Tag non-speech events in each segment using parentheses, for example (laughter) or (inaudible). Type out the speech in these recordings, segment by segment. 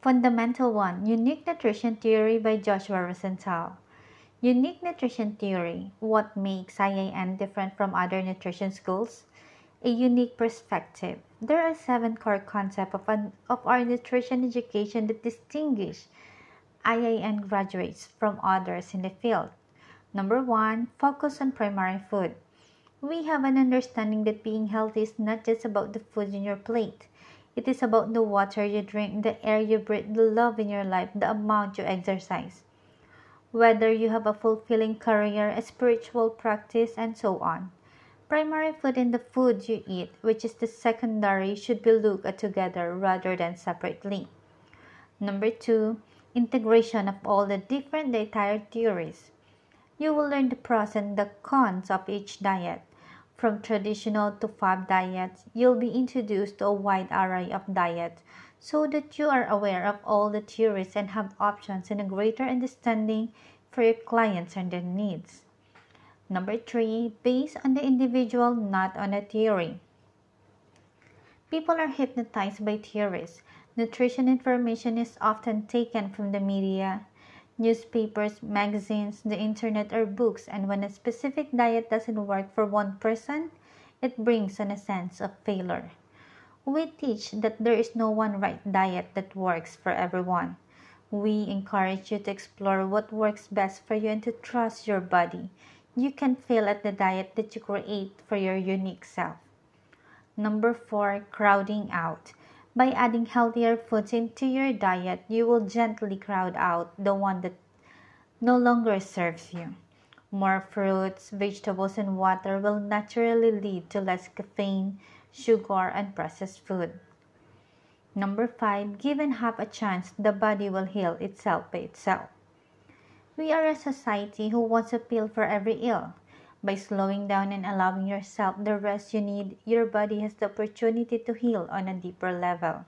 Fundamental 1 Unique Nutrition Theory by Joshua Rosenthal. Unique Nutrition Theory What makes IIN different from other nutrition schools? A unique perspective. There are seven core concepts of, an, of our nutrition education that distinguish IIN graduates from others in the field. Number one, focus on primary food. We have an understanding that being healthy is not just about the food in your plate it is about the water you drink, the air you breathe, the love in your life, the amount you exercise. Whether you have a fulfilling career, a spiritual practice, and so on. Primary food and the food you eat, which is the secondary, should be looked at together rather than separately. Number two, integration of all the different dietary theories. You will learn the pros and the cons of each diet. From traditional to fad diets, you'll be introduced to a wide array of diets so that you are aware of all the theories and have options and a greater understanding for your clients and their needs. Number three, based on the individual, not on a theory. People are hypnotized by theories. Nutrition information is often taken from the media, newspapers, magazines, the internet, or books, and when a specific diet doesn't work for one person, it brings on a sense of failure. We teach that there is no one right diet that works for everyone. We encourage you to explore what works best for you and to trust your body. You can fail at the diet that you create for your unique self. Number four, crowding out. By adding healthier foods into your diet, you will gently crowd out the one that no longer serves you. More fruits, vegetables, and water will naturally lead to less caffeine, sugar, and processed food. Number five, given half a chance, the body will heal itself by itself. We are a society who wants a pill for every ill. By slowing down and allowing yourself the rest you need, your body has the opportunity to heal on a deeper level.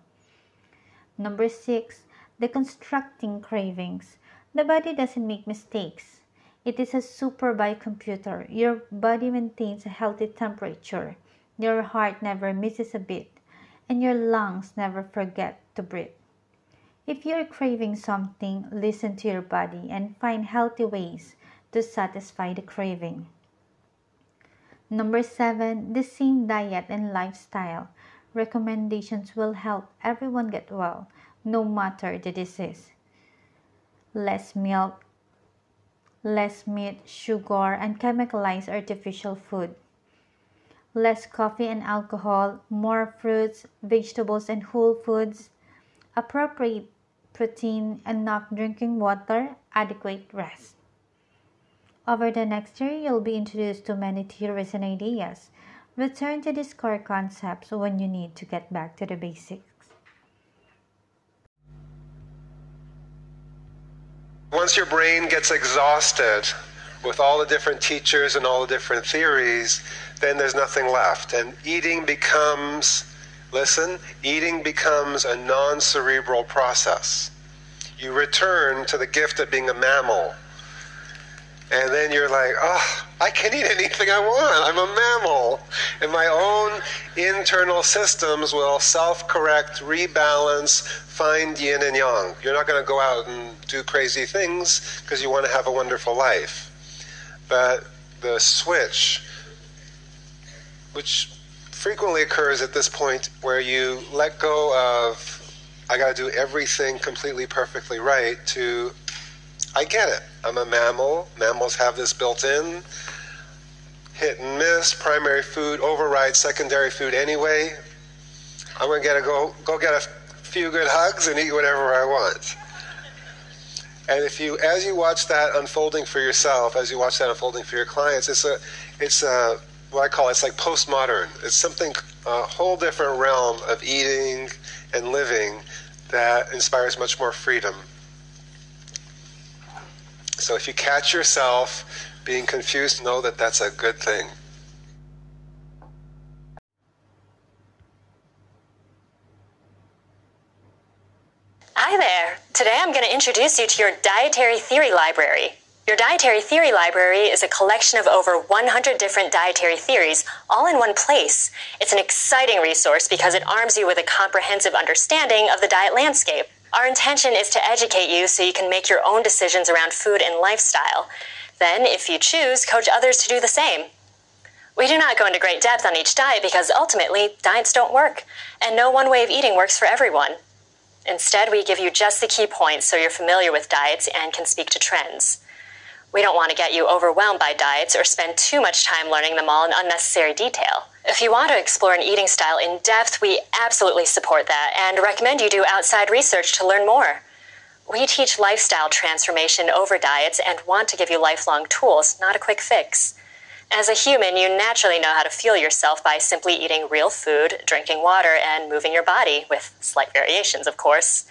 Number six, deconstructing cravings. The body doesn't make mistakes. It is a super biocomputer. Your body maintains a healthy temperature. Your heart never misses a beat, and your lungs never forget to breathe. If you're craving something, listen to your body and find healthy ways to satisfy the craving. Number seven, the same diet and lifestyle recommendations will help everyone get well, no matter the disease. Less milk, less meat, sugar, and chemicalized artificial food. Less coffee and alcohol, more fruits, vegetables, and whole foods. Appropriate protein, enough drinking water, adequate rest. Over the next year, you'll be introduced to many theories and ideas. Return to these core concepts when you need to get back to the basics. Once your brain gets exhausted with all the different teachers and all the different theories, then there's nothing left. And eating becomes, listen, eating becomes a non cerebral process. You return to the gift of being a mammal and then you're like, oh, I can eat anything I want. I'm a mammal. And my own internal systems will self correct, rebalance, find yin and yang. You're not going to go out and do crazy things because you want to have a wonderful life. But the switch, which frequently occurs at this point where you let go of, I got to do everything completely perfectly right, to I get it. I'm a mammal. Mammals have this built in. Hit and miss. Primary food overrides secondary food anyway. I'm gonna get a go go get a few good hugs and eat whatever I want. And if you, as you watch that unfolding for yourself, as you watch that unfolding for your clients, it's a, it's a, what I call it, it's like postmodern. It's something, a whole different realm of eating and living that inspires much more freedom so if you catch yourself being confused, know that that's a good thing. Hi there. Today I'm going to introduce you to your Dietary Theory Library. Your Dietary Theory Library is a collection of over 100 different dietary theories, all in one place. It's an exciting resource because it arms you with a comprehensive understanding of the diet landscape. Our intention is to educate you so you can make your own decisions around food and lifestyle. Then, if you choose, coach others to do the same. We do not go into great depth on each diet because ultimately, diets don't work, and no one way of eating works for everyone. Instead, we give you just the key points so you're familiar with diets and can speak to trends. We don't want to get you overwhelmed by diets or spend too much time learning them all in unnecessary detail. If you want to explore an eating style in depth, we absolutely support that and recommend you do outside research to learn more. We teach lifestyle transformation over diets and want to give you lifelong tools, not a quick fix. As a human, you naturally know how to fuel yourself by simply eating real food, drinking water, and moving your body, with slight variations, of course.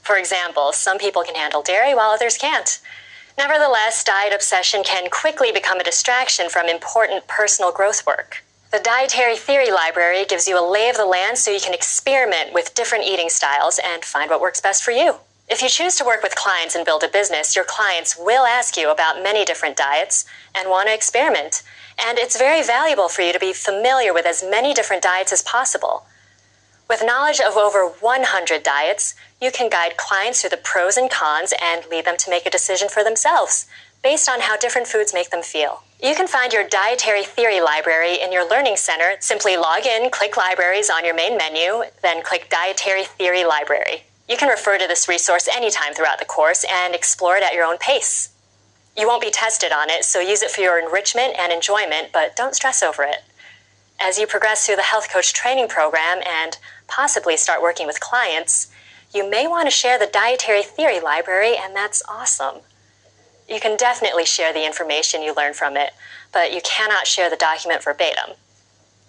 For example, some people can handle dairy while others can't. Nevertheless, diet obsession can quickly become a distraction from important personal growth work. The Dietary Theory Library gives you a lay of the land so you can experiment with different eating styles and find what works best for you. If you choose to work with clients and build a business, your clients will ask you about many different diets and want to experiment. And it's very valuable for you to be familiar with as many different diets as possible. With knowledge of over 100 diets, you can guide clients through the pros and cons and lead them to make a decision for themselves based on how different foods make them feel. You can find your dietary theory library in your learning center. Simply log in, click libraries on your main menu, then click dietary theory library. You can refer to this resource anytime throughout the course and explore it at your own pace. You won't be tested on it, so use it for your enrichment and enjoyment, but don't stress over it. As you progress through the health coach training program and possibly start working with clients, you may want to share the dietary theory library, and that's awesome. You can definitely share the information you learn from it, but you cannot share the document verbatim.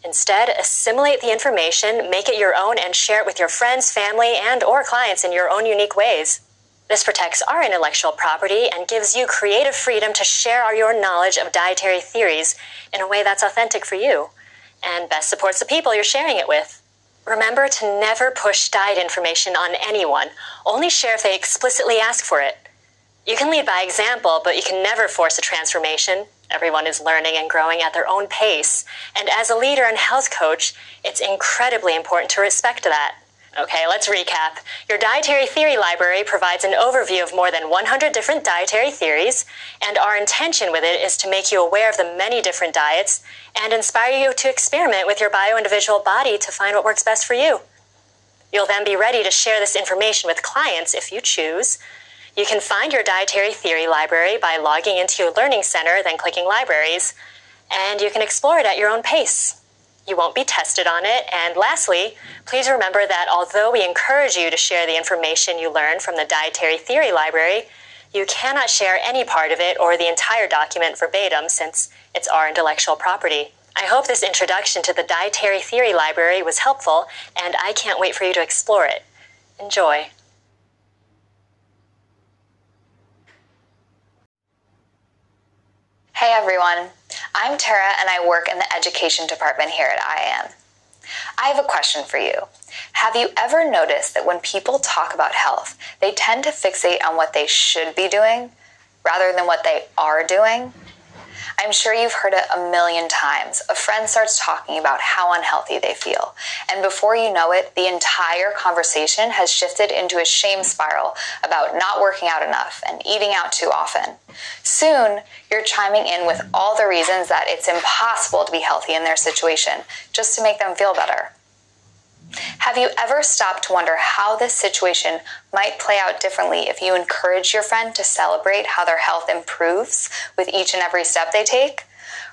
Instead, assimilate the information, make it your own, and share it with your friends, family, and or clients in your own unique ways. This protects our intellectual property and gives you creative freedom to share your knowledge of dietary theories in a way that's authentic for you and best supports the people you're sharing it with. Remember to never push diet information on anyone, only share if they explicitly ask for it. You can lead by example, but you can never force a transformation. Everyone is learning and growing at their own pace, and as a leader and health coach, it's incredibly important to respect that. Okay, let's recap. Your dietary theory library provides an overview of more than 100 different dietary theories, and our intention with it is to make you aware of the many different diets and inspire you to experiment with your bio individual body to find what works best for you. You'll then be ready to share this information with clients if you choose. You can find your dietary theory library by logging into your learning center, then clicking libraries, and you can explore it at your own pace. You won't be tested on it. And lastly, please remember that although we encourage you to share the information you learn from the Dietary Theory Library, you cannot share any part of it or the entire document verbatim since it's our intellectual property. I hope this introduction to the Dietary Theory Library was helpful, and I can't wait for you to explore it. Enjoy. Hey everyone, I'm Tara and I work in the education department here at IIN. I have a question for you. Have you ever noticed that when people talk about health, they tend to fixate on what they should be doing rather than what they are doing? I'm sure you've heard it a million times. A friend starts talking about how unhealthy they feel, and before you know it, the entire conversation has shifted into a shame spiral about not working out enough and eating out too often. Soon, you're chiming in with all the reasons that it's impossible to be healthy in their situation just to make them feel better. Have you ever stopped to wonder how this situation might play out differently if you encourage your friend to celebrate how their health improves with each and every step they take,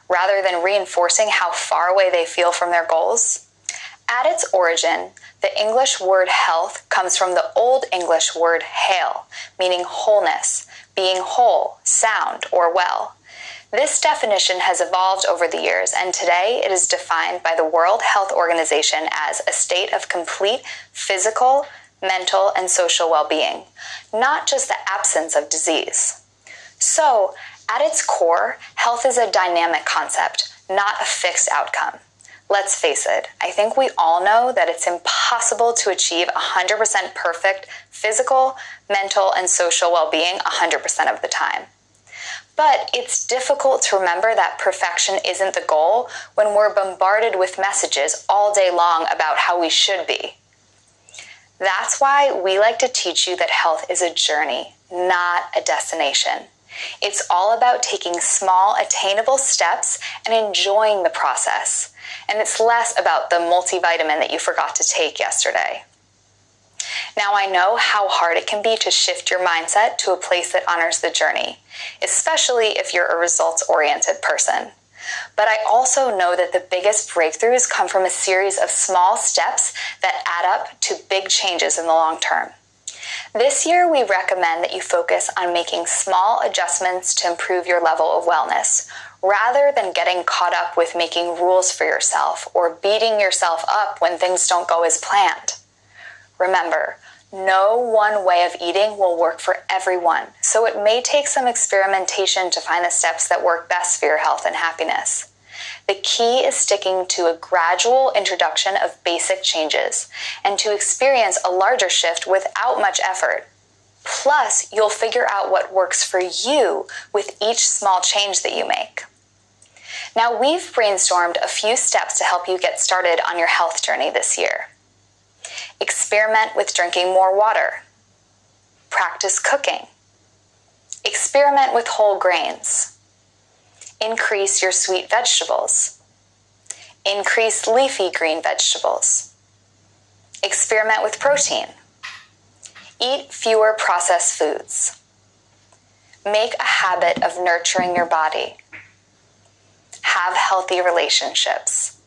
rather than reinforcing how far away they feel from their goals? At its origin, the English word health comes from the Old English word hale, meaning wholeness, being whole, sound, or well. This definition has evolved over the years, and today it is defined by the World Health Organization as a state of complete physical, mental, and social well being, not just the absence of disease. So, at its core, health is a dynamic concept, not a fixed outcome. Let's face it, I think we all know that it's impossible to achieve 100% perfect physical, mental, and social well being 100% of the time. But it's difficult to remember that perfection isn't the goal when we're bombarded with messages all day long about how we should be. That's why we like to teach you that health is a journey, not a destination. It's all about taking small, attainable steps and enjoying the process. And it's less about the multivitamin that you forgot to take yesterday. Now, I know how hard it can be to shift your mindset to a place that honors the journey, especially if you're a results oriented person. But I also know that the biggest breakthroughs come from a series of small steps that add up to big changes in the long term. This year, we recommend that you focus on making small adjustments to improve your level of wellness, rather than getting caught up with making rules for yourself or beating yourself up when things don't go as planned. Remember, no one way of eating will work for everyone, so it may take some experimentation to find the steps that work best for your health and happiness. The key is sticking to a gradual introduction of basic changes and to experience a larger shift without much effort. Plus, you'll figure out what works for you with each small change that you make. Now, we've brainstormed a few steps to help you get started on your health journey this year. Experiment with drinking more water. Practice cooking. Experiment with whole grains. Increase your sweet vegetables. Increase leafy green vegetables. Experiment with protein. Eat fewer processed foods. Make a habit of nurturing your body. Have healthy relationships.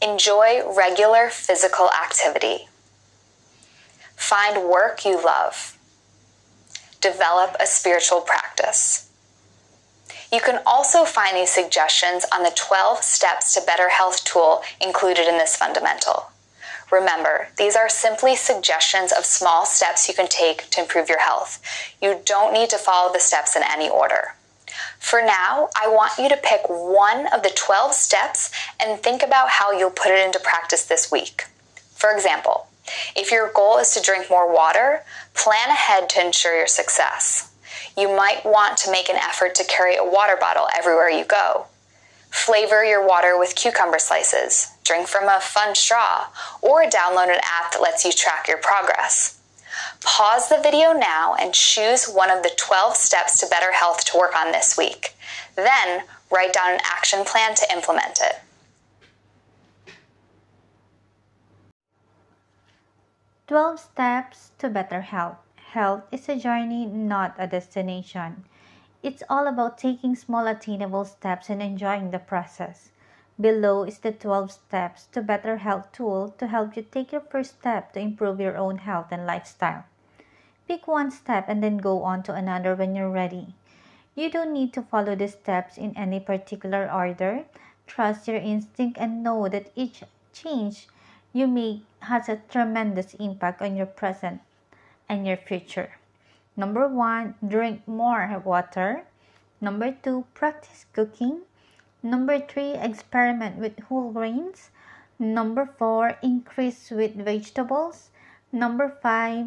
Enjoy regular physical activity. Find work you love. Develop a spiritual practice. You can also find these suggestions on the 12 Steps to Better Health tool included in this fundamental. Remember, these are simply suggestions of small steps you can take to improve your health. You don't need to follow the steps in any order. For now, I want you to pick one of the 12 steps and think about how you'll put it into practice this week. For example, if your goal is to drink more water, plan ahead to ensure your success. You might want to make an effort to carry a water bottle everywhere you go. Flavor your water with cucumber slices, drink from a fun straw, or download an app that lets you track your progress. Pause the video now and choose one of the 12 steps to better health to work on this week. Then, write down an action plan to implement it. Twelve steps to better health. Health is a journey, not a destination. It's all about taking small attainable steps and enjoying the process. Below is the 12 steps to better health tool to help you take your first step to improve your own health and lifestyle. Pick one step and then go on to another when you're ready. You don't need to follow the steps in any particular order. Trust your instinct and know that each change you make has a tremendous impact on your present and your future. Number one, drink more water. Number two, practice cooking. Number three, experiment with whole grains. Number four, increase with vegetables. Number five,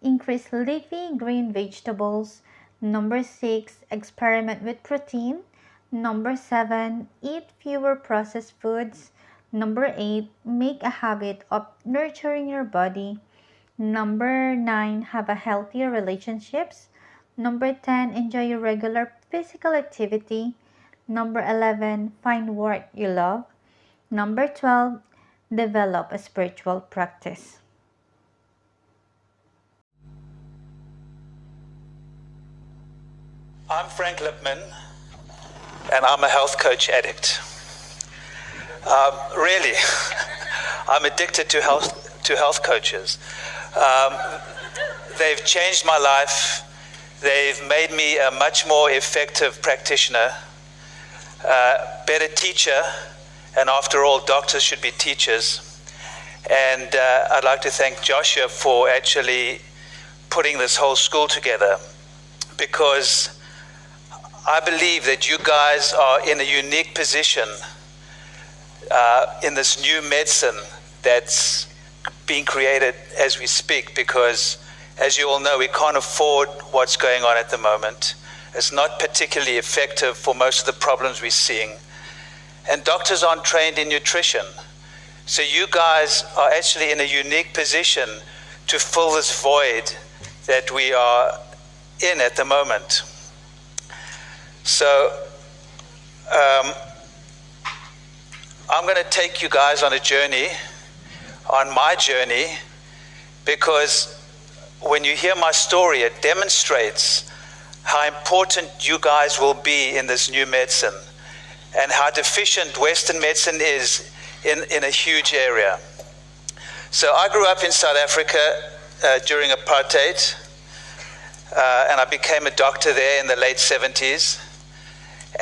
increase leafy green vegetables. Number six, experiment with protein. Number seven, eat fewer processed foods. Number eight, make a habit of nurturing your body. Number nine, have a healthier relationships. Number 10, enjoy your regular physical activity. Number 11, find work you love. Number 12, develop a spiritual practice. I'm Frank Lipman, and I'm a health coach addict. Um, really, (laughs) I'm addicted to health to health coaches. Um, they've changed my life. They've made me a much more effective practitioner uh, better teacher, and after all, doctors should be teachers. And uh, I'd like to thank Joshua for actually putting this whole school together because I believe that you guys are in a unique position uh, in this new medicine that's being created as we speak because, as you all know, we can't afford what's going on at the moment. It's not particularly effective for most of the problems we're seeing. And doctors aren't trained in nutrition. So you guys are actually in a unique position to fill this void that we are in at the moment. So, um, I'm going to take you guys on a journey, on my journey, because when you hear my story, it demonstrates how important you guys will be in this new medicine and how deficient Western medicine is in, in a huge area. So I grew up in South Africa uh, during apartheid, uh, and I became a doctor there in the late 70s.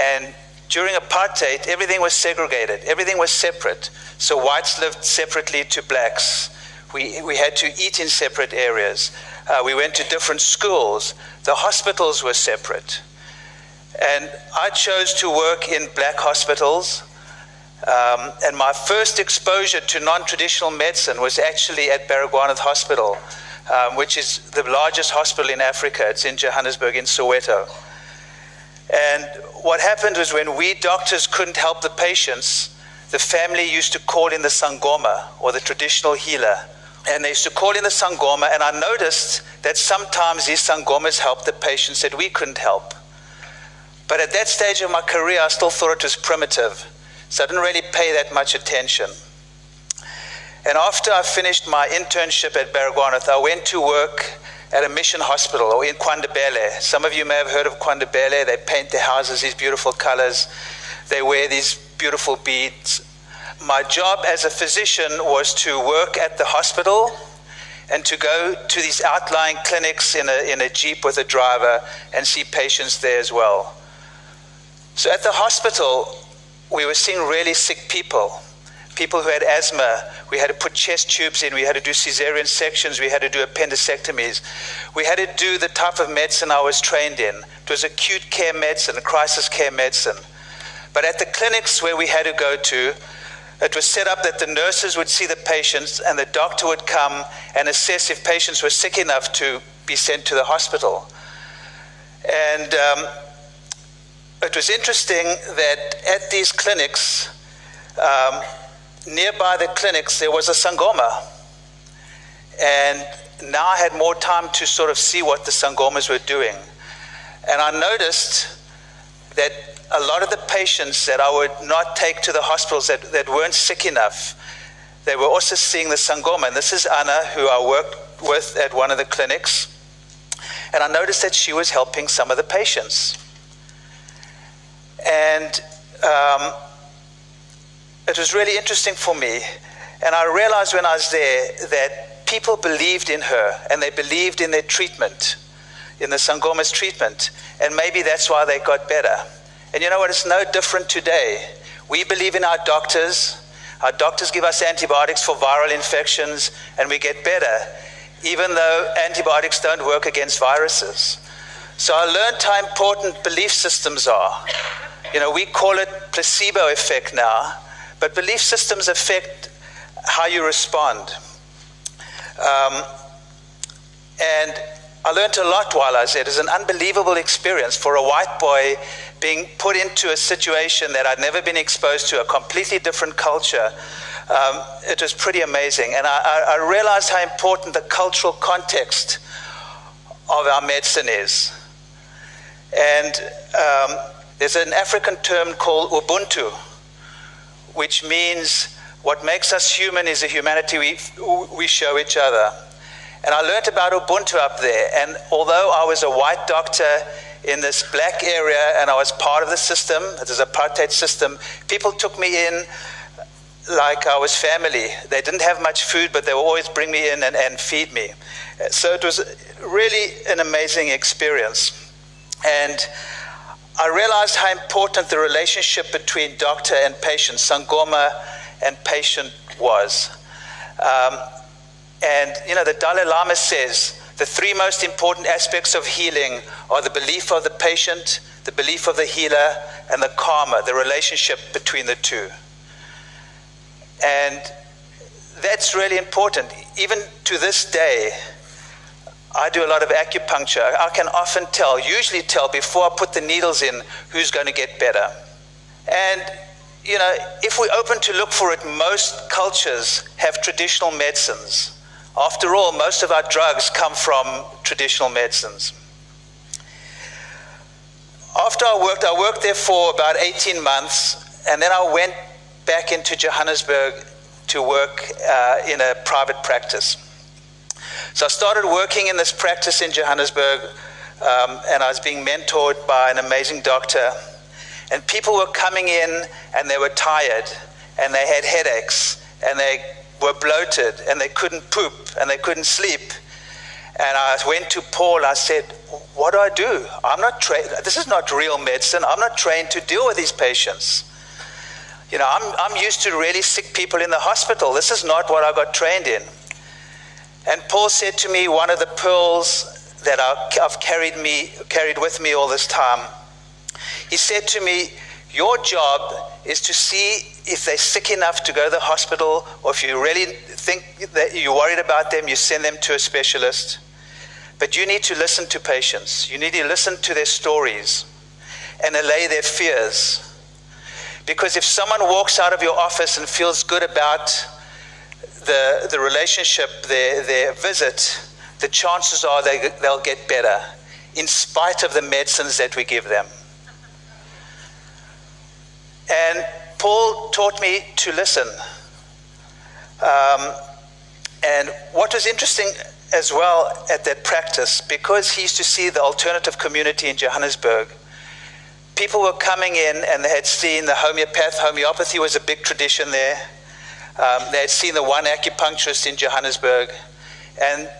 And during apartheid, everything was segregated, everything was separate. So whites lived separately to blacks. We, we had to eat in separate areas. Uh, we went to different schools. The hospitals were separate. And I chose to work in black hospitals. Um, and my first exposure to non traditional medicine was actually at Baragwanath Hospital, um, which is the largest hospital in Africa. It's in Johannesburg, in Soweto. And what happened was when we doctors couldn't help the patients, the family used to call in the Sangoma or the traditional healer. And they used to call in the Sangoma, and I noticed that sometimes these Sangomas helped the patients that we couldn't help. But at that stage of my career, I still thought it was primitive. So I didn't really pay that much attention. And after I finished my internship at Baragwanath, I went to work at a mission hospital or in KwaNdebele. Some of you may have heard of KwaNdebele. They paint their houses these beautiful colors. They wear these beautiful beads. My job as a physician was to work at the hospital and to go to these outlying clinics in a, in a jeep with a driver and see patients there as well. So at the hospital, we were seeing really sick people. People who had asthma, we had to put chest tubes in, we had to do cesarean sections, we had to do appendectomies. We had to do the type of medicine I was trained in. It was acute care medicine, crisis care medicine. But at the clinics where we had to go to, it was set up that the nurses would see the patients and the doctor would come and assess if patients were sick enough to be sent to the hospital. And um, it was interesting that at these clinics, um, nearby the clinics, there was a Sangoma. And now I had more time to sort of see what the Sangomas were doing. And I noticed that a lot of the patients that I would not take to the hospitals that, that weren't sick enough, they were also seeing the Sangoma. And this is Anna, who I worked with at one of the clinics. And I noticed that she was helping some of the patients. And um, it was really interesting for me. And I realized when I was there that people believed in her and they believed in their treatment, in the Sangoma's treatment. And maybe that's why they got better. And you know what? It's no different today. We believe in our doctors. Our doctors give us antibiotics for viral infections, and we get better, even though antibiotics don't work against viruses. So I learned how important belief systems are. You know, we call it placebo effect now, but belief systems affect how you respond. Um, and I learned a lot while I was there. It was an unbelievable experience for a white boy being put into a situation that I'd never been exposed to, a completely different culture. Um, it was pretty amazing. And I, I, realized how important the cultural context of our medicine is. And um, there's an African term called Ubuntu, which means what makes us human is the humanity we, we show each other. And I learned about Ubuntu up there. And although I was a white doctor in this black area and I was part of the system, a apartheid system, people took me in like I was family. They didn't have much food, but they would always bring me in and, and feed me. So it was really an amazing experience. And I realized how important the relationship between doctor and patient, Sangoma and patient, was. Um, and, you know, the Dalai Lama says the three most important aspects of healing are the belief of the patient, the belief of the healer, and the karma, the relationship between the two. And that's really important. Even to this day, I do a lot of acupuncture. I can often tell, usually tell before I put the needles in, who's going to get better. And, you know, if we open to look for it, most cultures have traditional medicines. After all, most of our drugs come from traditional medicines. After I worked, I worked there for about 18 months, and then I went back into Johannesburg to work uh, in a private practice. So I started working in this practice in Johannesburg, um, and I was being mentored by an amazing doctor. And people were coming in, and they were tired, and they had headaches, and they were bloated, and they couldn't poop, and they couldn't sleep. And I went to Paul. I said, "What do I do? I'm not trained. This is not real medicine. I'm not trained to deal with these patients." You know, I'm, I'm used to really sick people in the hospital. This is not what I got trained in. And Paul said to me, one of the pearls that I've carried, me, carried with me all this time, he said to me, Your job is to see if they're sick enough to go to the hospital, or if you really think that you're worried about them, you send them to a specialist. But you need to listen to patients. You need to listen to their stories and allay their fears. Because if someone walks out of your office and feels good about the, the relationship, their, their visit, the chances are they, they'll get better in spite of the medicines that we give them. And Paul taught me to listen. Um, and what was interesting as well at that practice, because he used to see the alternative community in Johannesburg, people were coming in and they had seen the homeopath. Homeopathy was a big tradition there. Um, they had seen the one acupuncturist in Johannesburg, and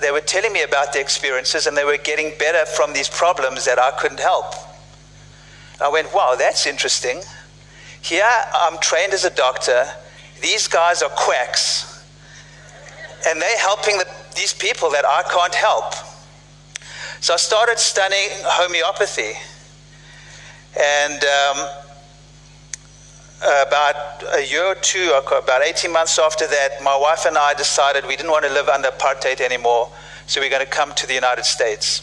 they were telling me about their experiences, and they were getting better from these problems that I couldn't help. I went, wow, that's interesting. Here I'm trained as a doctor. These guys are quacks, and they're helping the, these people that I can't help. So I started studying homeopathy, and um, about a year or two, about 18 months after that, my wife and I decided we didn't want to live under apartheid anymore, so we we're going to come to the United States.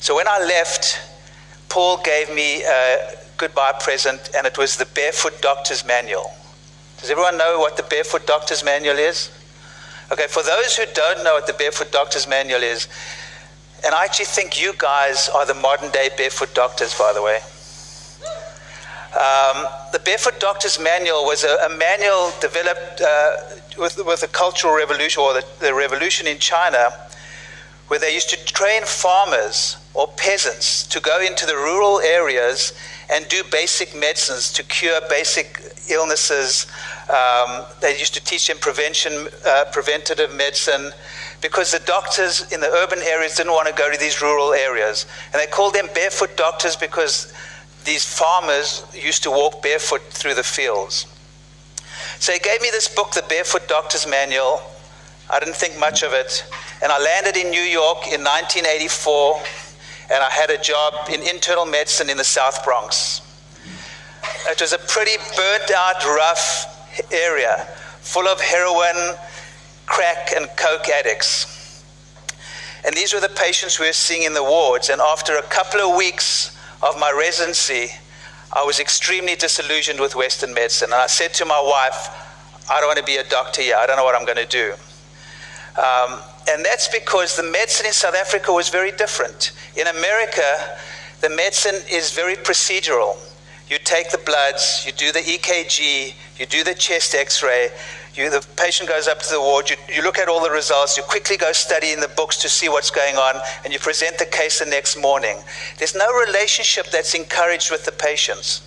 So when I left, Paul gave me a goodbye present, and it was the Barefoot Doctor's Manual. Does everyone know what the Barefoot Doctor's Manual is? Okay, for those who don't know what the Barefoot Doctor's Manual is, and I actually think you guys are the modern day barefoot doctors, by the way. Um, the Barefoot Doctor's Manual was a, a manual developed uh, with, with the Cultural Revolution or the, the revolution in China, where they used to train farmers or peasants to go into the rural areas and do basic medicines to cure basic illnesses. Um, they used to teach them prevention, uh, preventative medicine, because the doctors in the urban areas didn't want to go to these rural areas. And they called them barefoot doctors because these farmers used to walk barefoot through the fields. So he gave me this book, The Barefoot Doctor's Manual. I didn't think much of it. And I landed in New York in 1984, and I had a job in internal medicine in the South Bronx. It was a pretty burnt out, rough area, full of heroin, crack, and coke addicts. And these were the patients we were seeing in the wards. And after a couple of weeks of my residency, I was extremely disillusioned with Western medicine. And I said to my wife, I don't want to be a doctor here. I don't know what I'm going to do. Um, and that's because the medicine in South Africa was very different. In America, the medicine is very procedural. You take the bloods, you do the EKG, you do the chest x ray, you, the patient goes up to the ward, you, you look at all the results, you quickly go study in the books to see what's going on, and you present the case the next morning. There's no relationship that's encouraged with the patients.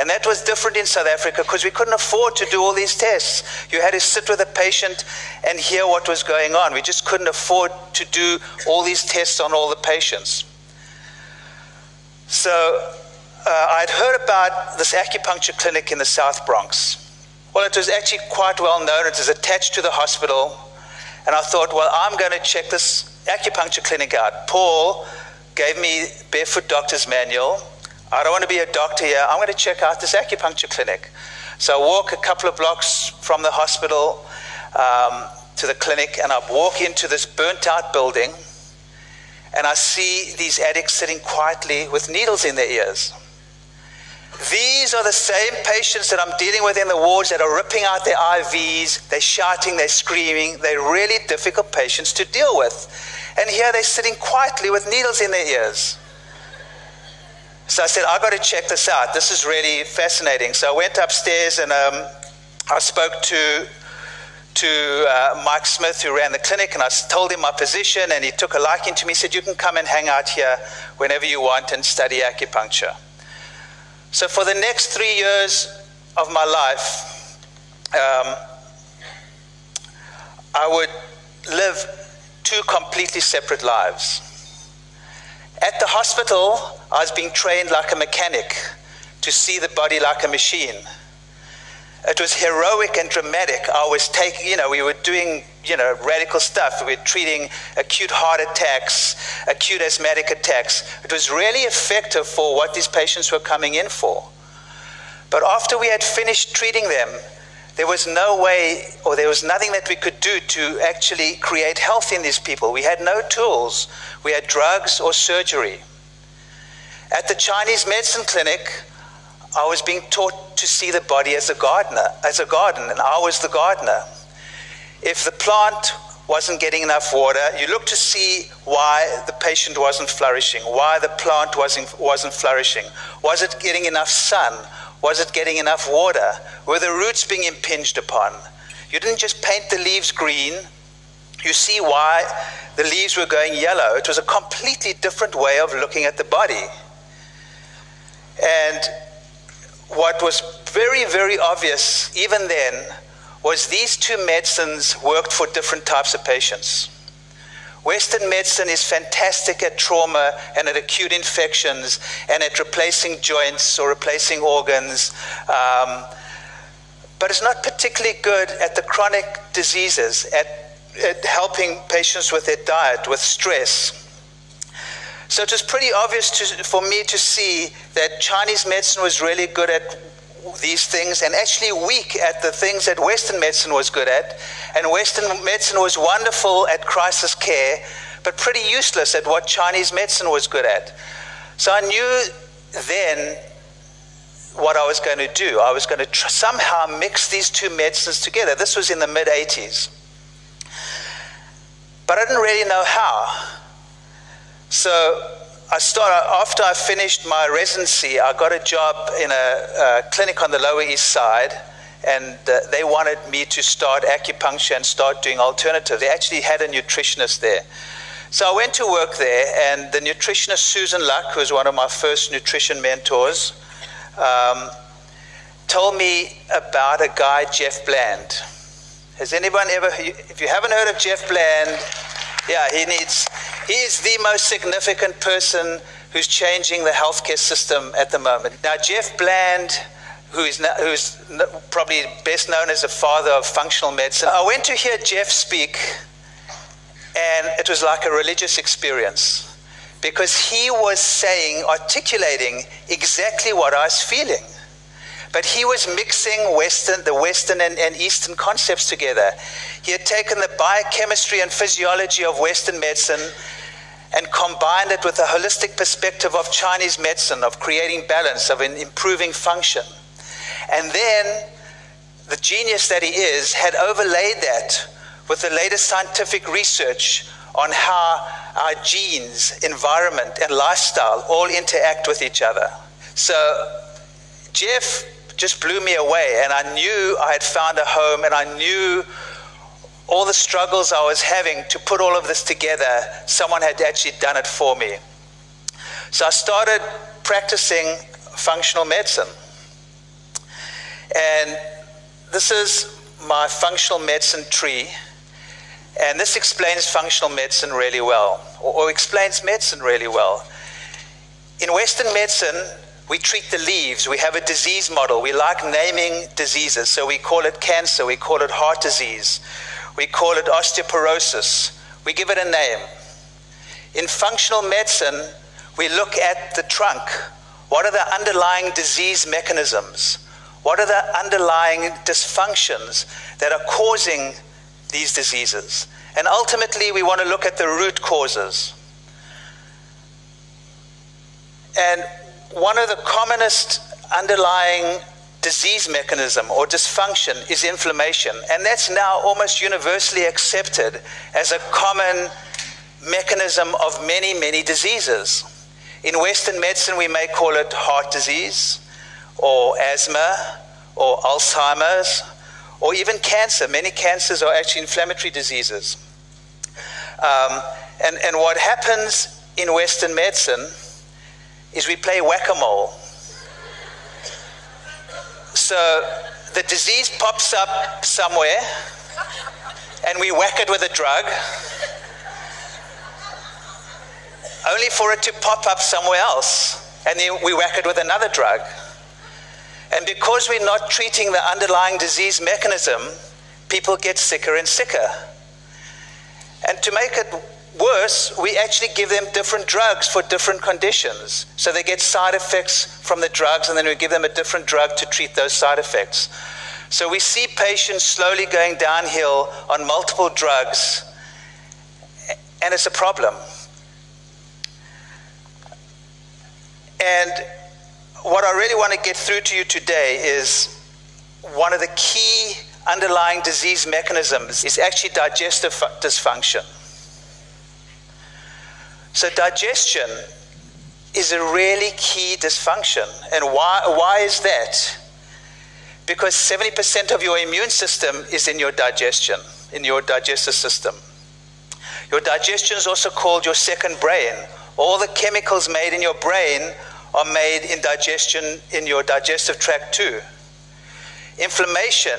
And that was different in South Africa because we couldn't afford to do all these tests. You had to sit with a patient and hear what was going on. We just couldn't afford to do all these tests on all the patients. So uh, I'd heard about this acupuncture clinic in the South Bronx. Well, it was actually quite well known. It was attached to the hospital. And I thought, well, I'm going to check this acupuncture clinic out. Paul gave me Barefoot Doctor's Manual. I don't want to be a doctor here. I'm going to check out this acupuncture clinic. So I walk a couple of blocks from the hospital um, to the clinic, and I walk into this burnt out building, and I see these addicts sitting quietly with needles in their ears. These are the same patients that I'm dealing with in the wards that are ripping out their IVs, they're shouting, they're screaming, they're really difficult patients to deal with. And here they're sitting quietly with needles in their ears. So I said, I've got to check this out. This is really fascinating. So I went upstairs and um, I spoke to to uh, Mike Smith, who ran the clinic, and I told him my position, and he took a liking to me. He said, You can come and hang out here whenever you want and study acupuncture. So, for the next three years of my life, um, I would live two completely separate lives. At the hospital, I was being trained like a mechanic to see the body like a machine. It was heroic and dramatic. I was taking, you know, we were doing, you know, radical stuff. We were treating acute heart attacks, acute asthmatic attacks. It was really effective for what these patients were coming in for. But after we had finished treating them, there was no way or there was nothing that we could do to actually create health in these people. We had no tools. We had drugs or surgery. At the Chinese medicine clinic, I was being taught to see the body as a gardener, as a garden, and I was the gardener. If the plant wasn't getting enough water, you look to see why the patient wasn't flourishing, why the plant wasn't, wasn't flourishing. Was it getting enough sun? Was it getting enough water? Were the roots being impinged upon? You didn't just paint the leaves green. You see why the leaves were going yellow. It was a completely different way of looking at the body. And what was very, very obvious even then was these two medicines worked for different types of patients. Western medicine is fantastic at trauma and at acute infections and at replacing joints or replacing organs, um, but it's not particularly good at the chronic diseases, at, at helping patients with their diet, with stress. So it was pretty obvious to, for me to see that Chinese medicine was really good at these things and actually weak at the things that Western medicine was good at. And Western medicine was wonderful at crisis care, but pretty useless at what Chinese medicine was good at. So I knew then what I was going to do. I was going to tr- somehow mix these two medicines together. This was in the mid 80s. But I didn't really know how. So I started, after I finished my residency, I got a job in a, a clinic on the Lower East Side, and uh, they wanted me to start acupuncture and start doing alternative. They actually had a nutritionist there. So I went to work there, and the nutritionist Susan Luck, who was one of my first nutrition mentors, um, told me about a guy, Jeff Bland. Has anyone ever, if you haven't heard of Jeff Bland, yeah, he needs, he is the most significant person who's changing the healthcare system at the moment. Now, Jeff Bland, who is who's probably best known as the father of functional medicine, I went to hear Jeff speak, and it was like a religious experience because he was saying, articulating exactly what I was feeling. But he was mixing Western, the Western and, and, Eastern concepts together. He had taken the biochemistry and physiology of Western medicine and combined it with a holistic perspective of Chinese medicine, of creating balance, of improving function. And then the genius that he is had overlaid that with the latest scientific research on how our genes, environment, and lifestyle all interact with each other. So, Jeff just blew me away, and I knew I had found a home, and I knew all the struggles I was having to put all of this together, someone had actually done it for me. So I started practicing functional medicine. And this is my functional medicine tree. And this explains functional medicine really well, or, or explains medicine really well. In Western medicine, we treat the leaves. We have a disease model. We like naming diseases. So we call it cancer. We call it heart disease. We call it osteoporosis. We give it a name. In functional medicine, we look at the trunk. What are the underlying disease mechanisms? What are the underlying dysfunctions that are causing these diseases? And ultimately, we want to look at the root causes. And one of the commonest underlying disease mechanism or dysfunction is inflammation. And that's now almost universally accepted as a common mechanism of many, many diseases. In Western medicine, we may call it heart disease, or asthma, or Alzheimer's, or even cancer. Many cancers are actually inflammatory diseases. Um, and, and what happens in Western medicine is we play whack a mole. So the disease pops up somewhere, and we whack it with a drug, only for it to pop up somewhere else, and then we whack it with another drug. And because we're not treating the underlying disease mechanism, people get sicker and sicker. And to make it worse, we actually give them different drugs for different conditions. So they get side effects from the drugs, and then we give them a different drug to treat those side effects. So we see patients slowly going downhill on multiple drugs, and it's a problem. And what I really want to get through to you today is one of the key underlying disease mechanisms is actually digestive dysfunction. So, digestion is a really key dysfunction. And why, why is that? Because 70% of your immune system is in your digestion, in your digestive system. Your digestion is also called your second brain. All the chemicals made in your brain are made in digestion in your digestive tract too. Inflammation,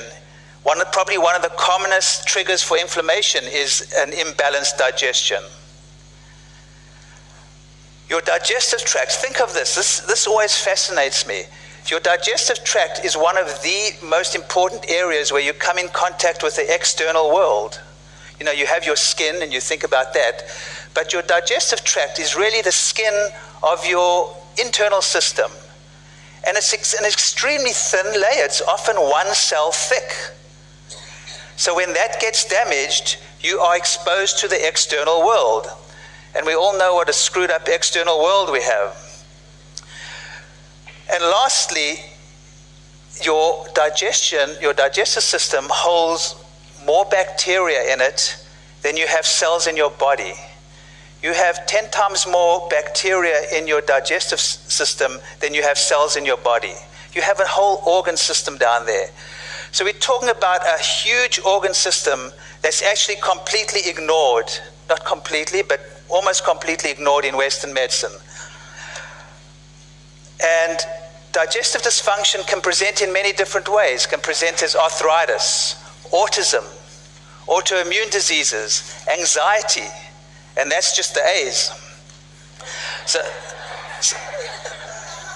one, probably one of the commonest triggers for inflammation is an imbalanced digestion. Your digestive tract, think of this. this, this always fascinates me. Your digestive tract is one of the most important areas where you come in contact with the external world. You know, you have your skin and you think about that, but your digestive tract is really the skin of your internal system. And it's an extremely thin layer, it's often one cell thick. So when that gets damaged, you are exposed to the external world. And we all know what a screwed up external world we have. And lastly, your digestion, your digestive system holds more bacteria in it than you have cells in your body. You have 10 times more bacteria in your digestive system than you have cells in your body. You have a whole organ system down there. So we're talking about a huge organ system that's actually completely ignored. Not completely, but almost completely ignored in Western medicine. And digestive dysfunction can present in many different ways, can present as arthritis, autism, autoimmune diseases, anxiety, and that's just the A's. So, so,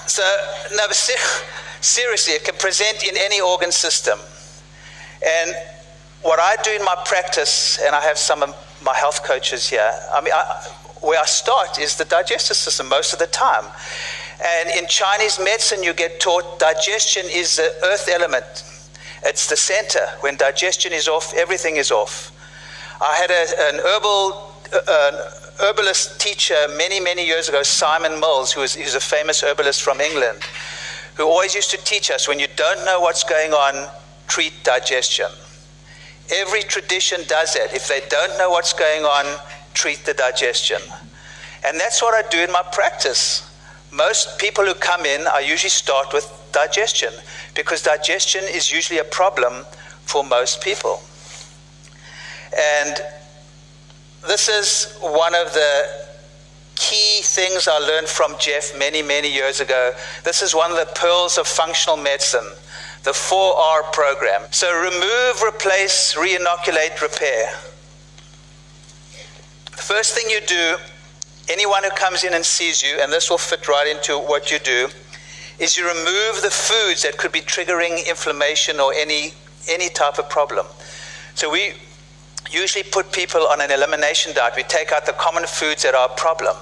so no, ser- seriously, it can present in any organ system. And what I do in my practice, and I have some my health coaches here, I mean, I, where I start is the digestive system most of the time. And in Chinese medicine, you get taught digestion is the earth element. It's the center. When digestion is off, everything is off. I had a, an herbal, uh, herbalist teacher many, many years ago, Simon Mills, who was, who's a famous herbalist from England, who always used to teach us when you don't know what's going on, treat digestion. Every tradition does that. If they don't know what's going on, treat the digestion. And that's what I do in my practice. Most people who come in, I usually start with digestion because digestion is usually a problem for most people. And this is one of the key things I learned from Jeff many, many years ago. This is one of the pearls of functional medicine the 4R program. So remove, replace, reinoculate, repair. First thing you do, anyone who comes in and sees you, and this will fit right into what you do, is you remove the foods that could be triggering inflammation or any, any type of problem. So we usually put people on an elimination diet. We take out the common foods that are a problem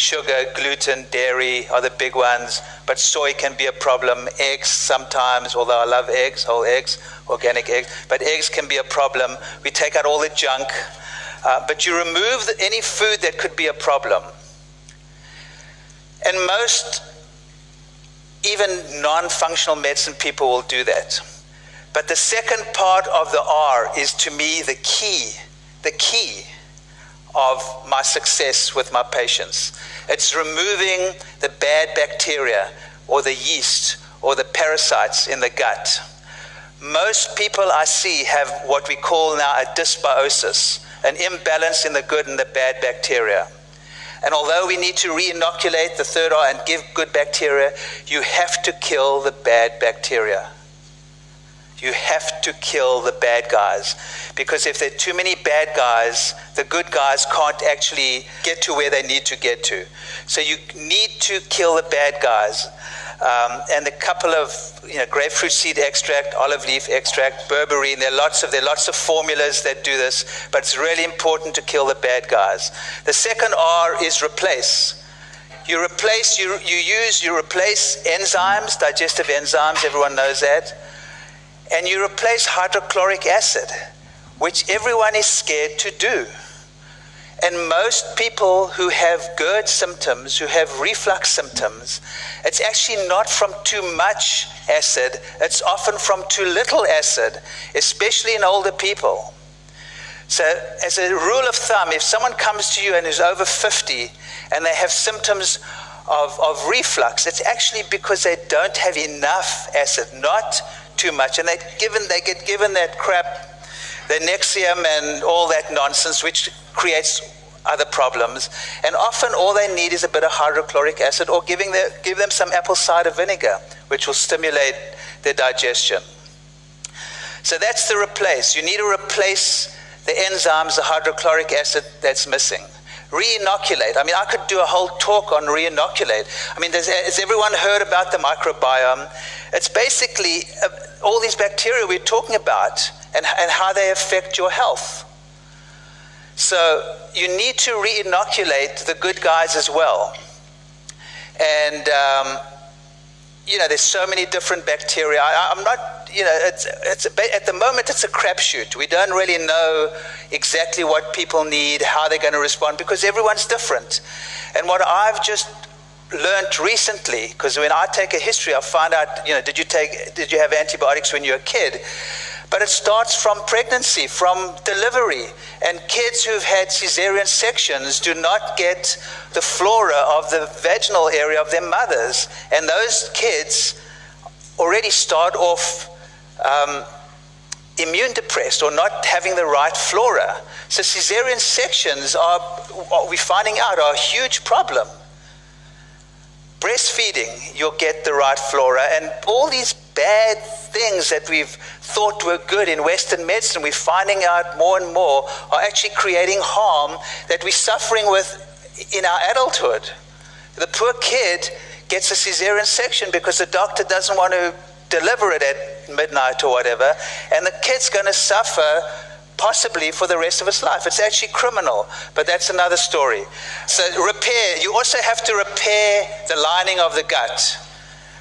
sugar, gluten, dairy are the big ones, but soy can be a problem. Eggs sometimes, although I love eggs, whole eggs, organic eggs, but eggs can be a problem. We take out all the junk, uh, but you remove the, any food that could be a problem. And most even non functional medicine people will do that. But the second part of the R is to me the key, the key of my success with my patients. It's removing the bad bacteria or the yeast or the parasites in the gut. Most people I see have what we call now a dysbiosis, an imbalance in the good and the bad bacteria. And although we need to re-inoculate the third eye and give good bacteria, you have to kill the bad bacteria. You have to kill the bad guys. Because if there are too many bad guys, the good guys can't actually get to where they need to get to. So you need to kill the bad guys. Um, and a couple of you know, grapefruit seed extract, olive leaf extract, berberine. There are lots of there are lots of formulas that do this, but it's really important to kill the bad guys. The second R is replace. You replace you you use you replace enzymes, digestive enzymes. Everyone knows that and you replace hydrochloric acid, which everyone is scared to do. And most people who have GERD symptoms, who have reflux symptoms, it's actually not from too much acid, it's often from too little acid, especially in older people. So, as a rule of thumb, if someone comes to you and is over 50 and they have symptoms of, of reflux, it's actually because they don't have enough acid, not too much, and they given they get given that crap, the Nexium and all that nonsense, which creates other problems. And often all they need is a bit of hydrochloric acid or giving give them some apple cider vinegar, which will stimulate their digestion. So that's the replace. You need to replace the enzymes, the hydrochloric acid that's missing. Re-inoculate. I mean, I could do a whole talk on re-inoculate. I mean, has everyone heard about the microbiome? It's basically uh, all these bacteria we're talking about and, and how they affect your health. So you need to re-inoculate the good guys as well. And um, you know, there's so many different bacteria. I, am not, you know, it's, it's a, at the moment it's a crapshoot. We don't really know exactly what people need, how they're going to respond, because everyone's different. And what I've just learned recently, because when I take a history, I find out, you know, did you take, did you have antibiotics when you were a kid? But it starts from pregnancy, from delivery. And kids who've had cesarean sections do not get the flora of the vaginal area of their mothers. And those kids already start off um, immune depressed or not having the right flora. So cesarean sections are, we're finding out, are a huge problem breastfeeding, you'll get the right flora. And all these bad things that we've thought were good in Western medicine, we're finding out more and more are actually creating harm that we're suffering with in our adulthood. The poor kid gets a cesarean section because the doctor doesn't want to deliver it at midnight or whatever, and the kid's going to suffer possibly for the rest of his life. It's actually criminal, but that's another story. So, repair, you also have to repair the lining of the gut.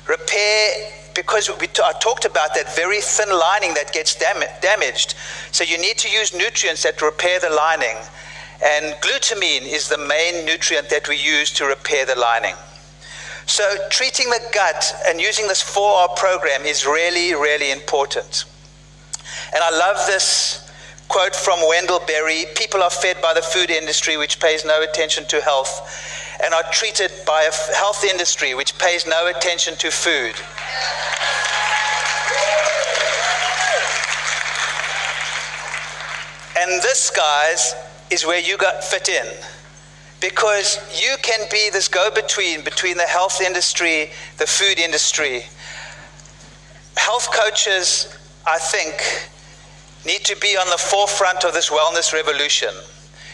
Repair, because we t- I talked about that very thin lining that gets dam- damaged. So, you need to use nutrients that repair the lining. And glutamine is the main nutrient that we use to repair the lining. So, treating the gut and using this 4R program is really, really important. And I love this Quote from Wendell Berry People are fed by the food industry, which pays no attention to health, and are treated by a health industry, which pays no attention to food. And this, guys, is where you got fit in. Because you can be this go between between the health industry, the food industry. Health coaches, I think, need to be on the forefront of this wellness revolution.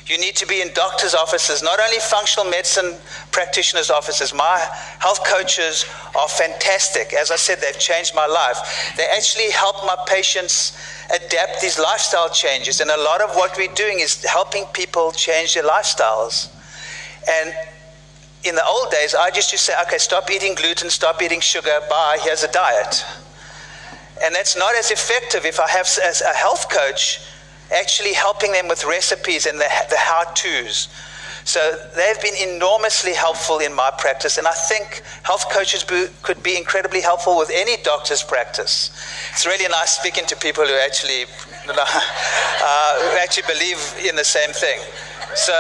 You need to be in doctors' offices, not only functional medicine practitioners' offices. My health coaches are fantastic. As I said, they've changed my life. They actually help my patients adapt these lifestyle changes. And a lot of what we're doing is helping people change their lifestyles. And in the old days, I just used to say, okay, stop eating gluten, stop eating sugar, bye, here's a diet. And that's not as effective if I have as a health coach actually helping them with recipes and the, the how to's. So they've been enormously helpful in my practice, and I think health coaches be, could be incredibly helpful with any doctor's practice. It's really nice speaking to people who actually, (laughs) uh, who actually believe in the same thing. So,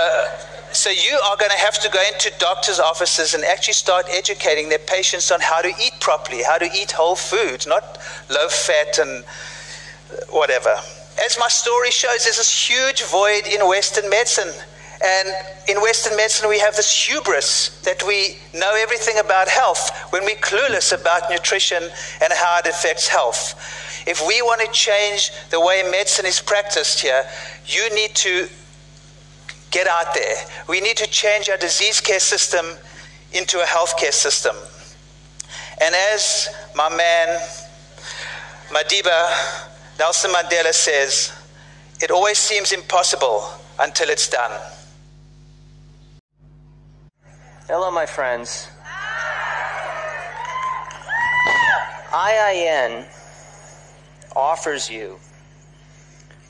so you are going to have to go into doctors' offices and actually start educating their patients on how to eat properly, how to eat whole foods, not low fat and uh, whatever. As my story shows, there's this huge void in Western medicine. And in Western medicine, we have this hubris that we know everything about health when we're clueless about nutrition and how it affects health. If we want to change the way medicine is practiced here, you need to get out there. We need to change our disease care system into a healthcare system. And as my man Madiba Nelson Mandela says, it always seems impossible until it's done. Hello, my friends. IIN offers you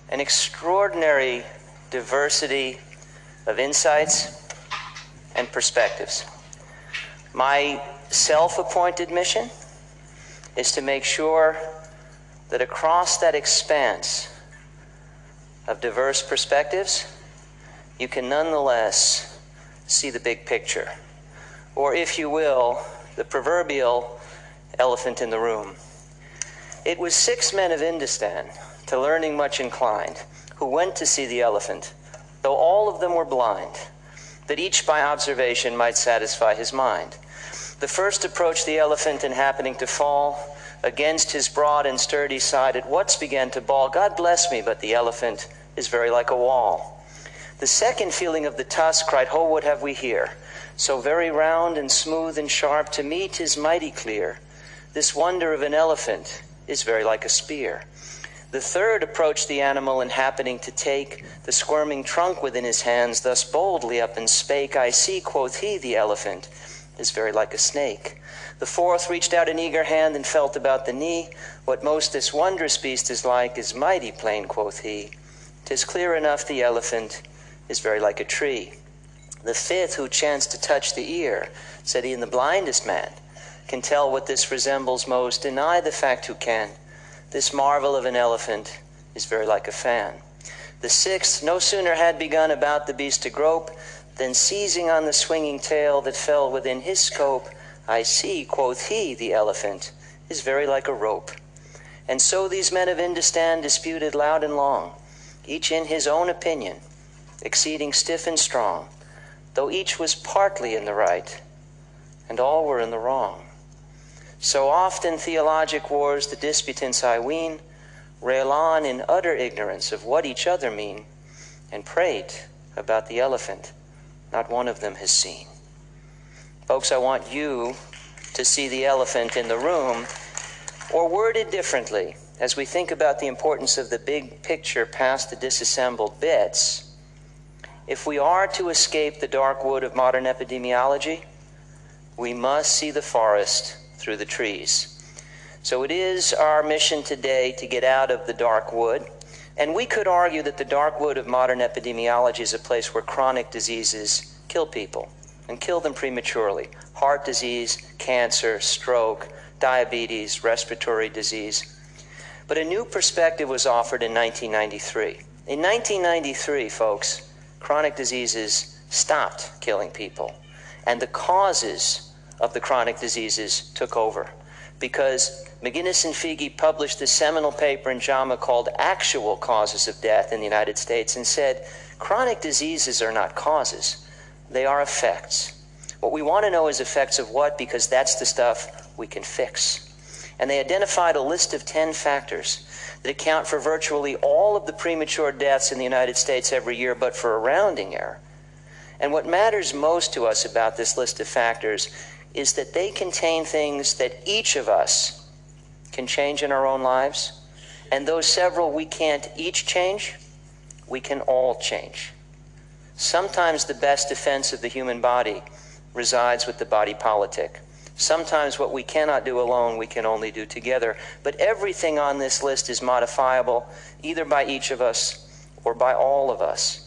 an extraordinary diversity of insights and perspectives. My self appointed mission is to make sure that across that expanse of diverse perspectives, you can nonetheless see the big picture. Or, if you will, the proverbial elephant in the room. It was six men of Indostan, to learning much inclined, who went to see the elephant, though all of them were blind, that each by observation might satisfy his mind. The first approached the elephant and happening to fall, against his broad and sturdy side at once began to bawl, God bless me, but the elephant is very like a wall. The second feeling of the tusk cried, Ho, what have we here? So very round and smooth and sharp, to me tis mighty clear. This wonder of an elephant is very like a spear. The third approached the animal and happening to take the squirming trunk within his hands, thus boldly up and spake, I see, quoth he, the elephant is very like a snake. The fourth reached out an eager hand and felt about the knee. What most this wondrous beast is like is mighty plain, quoth he. Tis clear enough the elephant is very like a tree. The fifth, who chanced to touch the ear, said he, the blindest man can tell what this resembles most. Deny the fact who can. This marvel of an elephant is very like a fan. The sixth no sooner had begun about the beast to grope than seizing on the swinging tail that fell within his scope, I see, quoth he, the elephant is very like a rope. And so these men of Indostan disputed loud and long, each in his own opinion, exceeding stiff and strong, though each was partly in the right, and all were in the wrong. So often theologic wars the disputants, I ween, rail on in utter ignorance of what each other mean, and prate about the elephant not one of them has seen. Folks, I want you to see the elephant in the room, or worded differently, as we think about the importance of the big picture past the disassembled bits. If we are to escape the dark wood of modern epidemiology, we must see the forest through the trees. So it is our mission today to get out of the dark wood. And we could argue that the dark wood of modern epidemiology is a place where chronic diseases kill people and kill them prematurely heart disease, cancer, stroke, diabetes, respiratory disease. But a new perspective was offered in 1993. In 1993, folks, chronic diseases stopped killing people, and the causes of the chronic diseases took over because McGinnis and Foege published a seminal paper in JAMA called Actual Causes of Death in the United States and said chronic diseases are not causes, they are effects. What we want to know is effects of what because that's the stuff we can fix. And they identified a list of 10 factors that account for virtually all of the premature deaths in the United States every year, but for a rounding error. And what matters most to us about this list of factors is that they contain things that each of us can change in our own lives. And those several we can't each change, we can all change. Sometimes the best defense of the human body resides with the body politic. Sometimes what we cannot do alone, we can only do together. But everything on this list is modifiable, either by each of us or by all of us.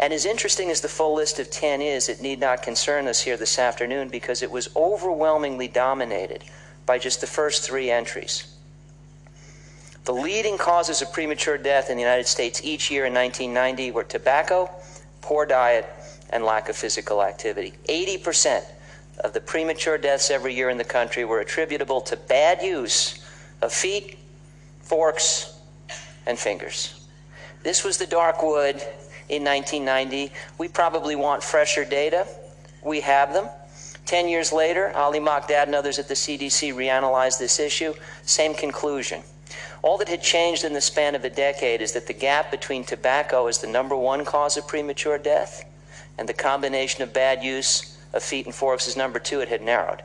And as interesting as the full list of 10 is, it need not concern us here this afternoon because it was overwhelmingly dominated by just the first three entries. The leading causes of premature death in the United States each year in 1990 were tobacco, poor diet, and lack of physical activity. 80% of the premature deaths every year in the country were attributable to bad use of feet, forks, and fingers. This was the dark wood in 1990. We probably want fresher data. We have them. Ten years later, Ali Mokdad and others at the CDC reanalyzed this issue. Same conclusion. All that had changed in the span of a decade is that the gap between tobacco as the number one cause of premature death and the combination of bad use of feet and forks as number two, it had narrowed.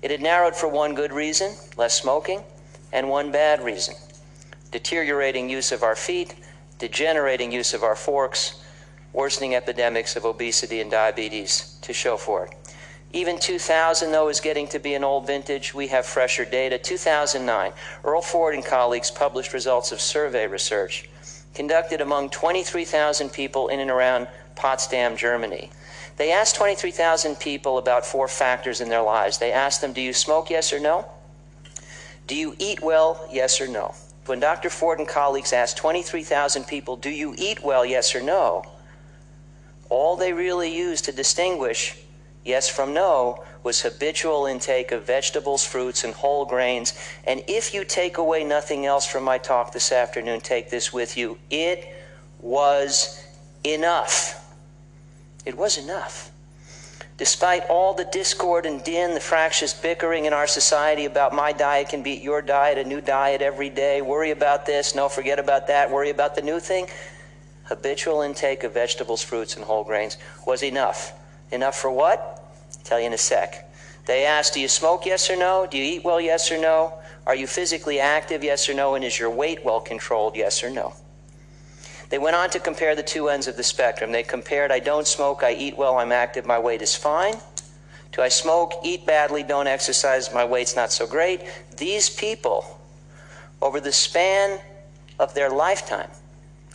It had narrowed for one good reason, less smoking, and one bad reason, deteriorating use of our feet, degenerating use of our forks, worsening epidemics of obesity and diabetes to show for it. Even 2000, though, is getting to be an old vintage. We have fresher data. 2009, Earl Ford and colleagues published results of survey research conducted among 23,000 people in and around Potsdam, Germany. They asked 23,000 people about four factors in their lives. They asked them, Do you smoke, yes or no? Do you eat well, yes or no? When Dr. Ford and colleagues asked 23,000 people, Do you eat well, yes or no? All they really used to distinguish yes from no was habitual intake of vegetables, fruits, and whole grains. And if you take away nothing else from my talk this afternoon, take this with you. It was enough. It was enough. Despite all the discord and din, the fractious bickering in our society about my diet can beat your diet, a new diet every day, worry about this, no, forget about that, worry about the new thing, habitual intake of vegetables, fruits, and whole grains was enough. Enough for what? tell you in a sec. They asked, Do you smoke, yes or no? Do you eat well, yes or no? Are you physically active, yes or no? And is your weight well controlled, yes or no? They went on to compare the two ends of the spectrum. They compared, I don't smoke, I eat well, I'm active, my weight is fine. Do I smoke, eat badly, don't exercise, my weight's not so great? These people, over the span of their lifetime,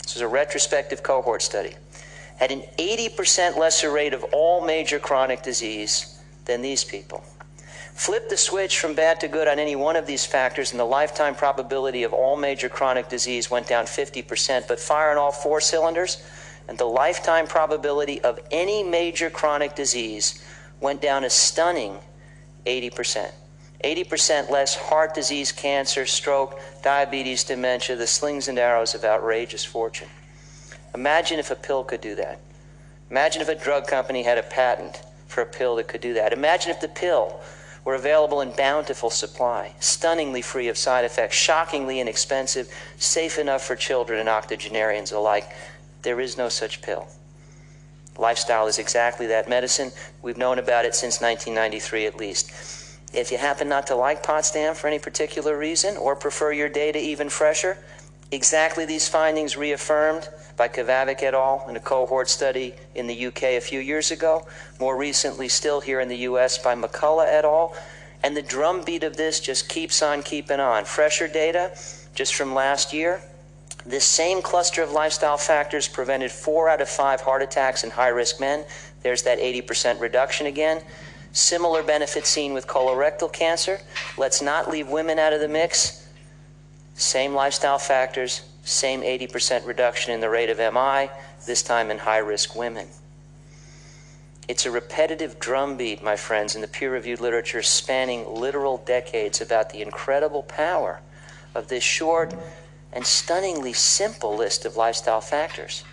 this is a retrospective cohort study, had an 80% lesser rate of all major chronic disease than these people. Flip the switch from bad to good on any one of these factors, and the lifetime probability of all major chronic disease went down 50%. But fire on all four cylinders, and the lifetime probability of any major chronic disease went down a stunning 80%. 80% less heart disease, cancer, stroke, diabetes, dementia, the slings and arrows of outrageous fortune. Imagine if a pill could do that. Imagine if a drug company had a patent for a pill that could do that. Imagine if the pill were available in bountiful supply, stunningly free of side effects, shockingly inexpensive, safe enough for children and octogenarians alike. There is no such pill. Lifestyle is exactly that medicine. We've known about it since 1993 at least. If you happen not to like Potsdam for any particular reason or prefer your data even fresher, exactly these findings reaffirmed by Kavavic et al. in a cohort study in the UK a few years ago, more recently, still here in the US by McCullough et al. And the drumbeat of this just keeps on keeping on. Fresher data, just from last year, this same cluster of lifestyle factors prevented four out of five heart attacks in high risk men. There's that 80% reduction again. Similar benefit seen with colorectal cancer. Let's not leave women out of the mix. Same lifestyle factors, same 80% reduction in the rate of MI, this time in high risk women. It's a repetitive drumbeat, my friends, in the peer reviewed literature spanning literal decades about the incredible power of this short and stunningly simple list of lifestyle factors.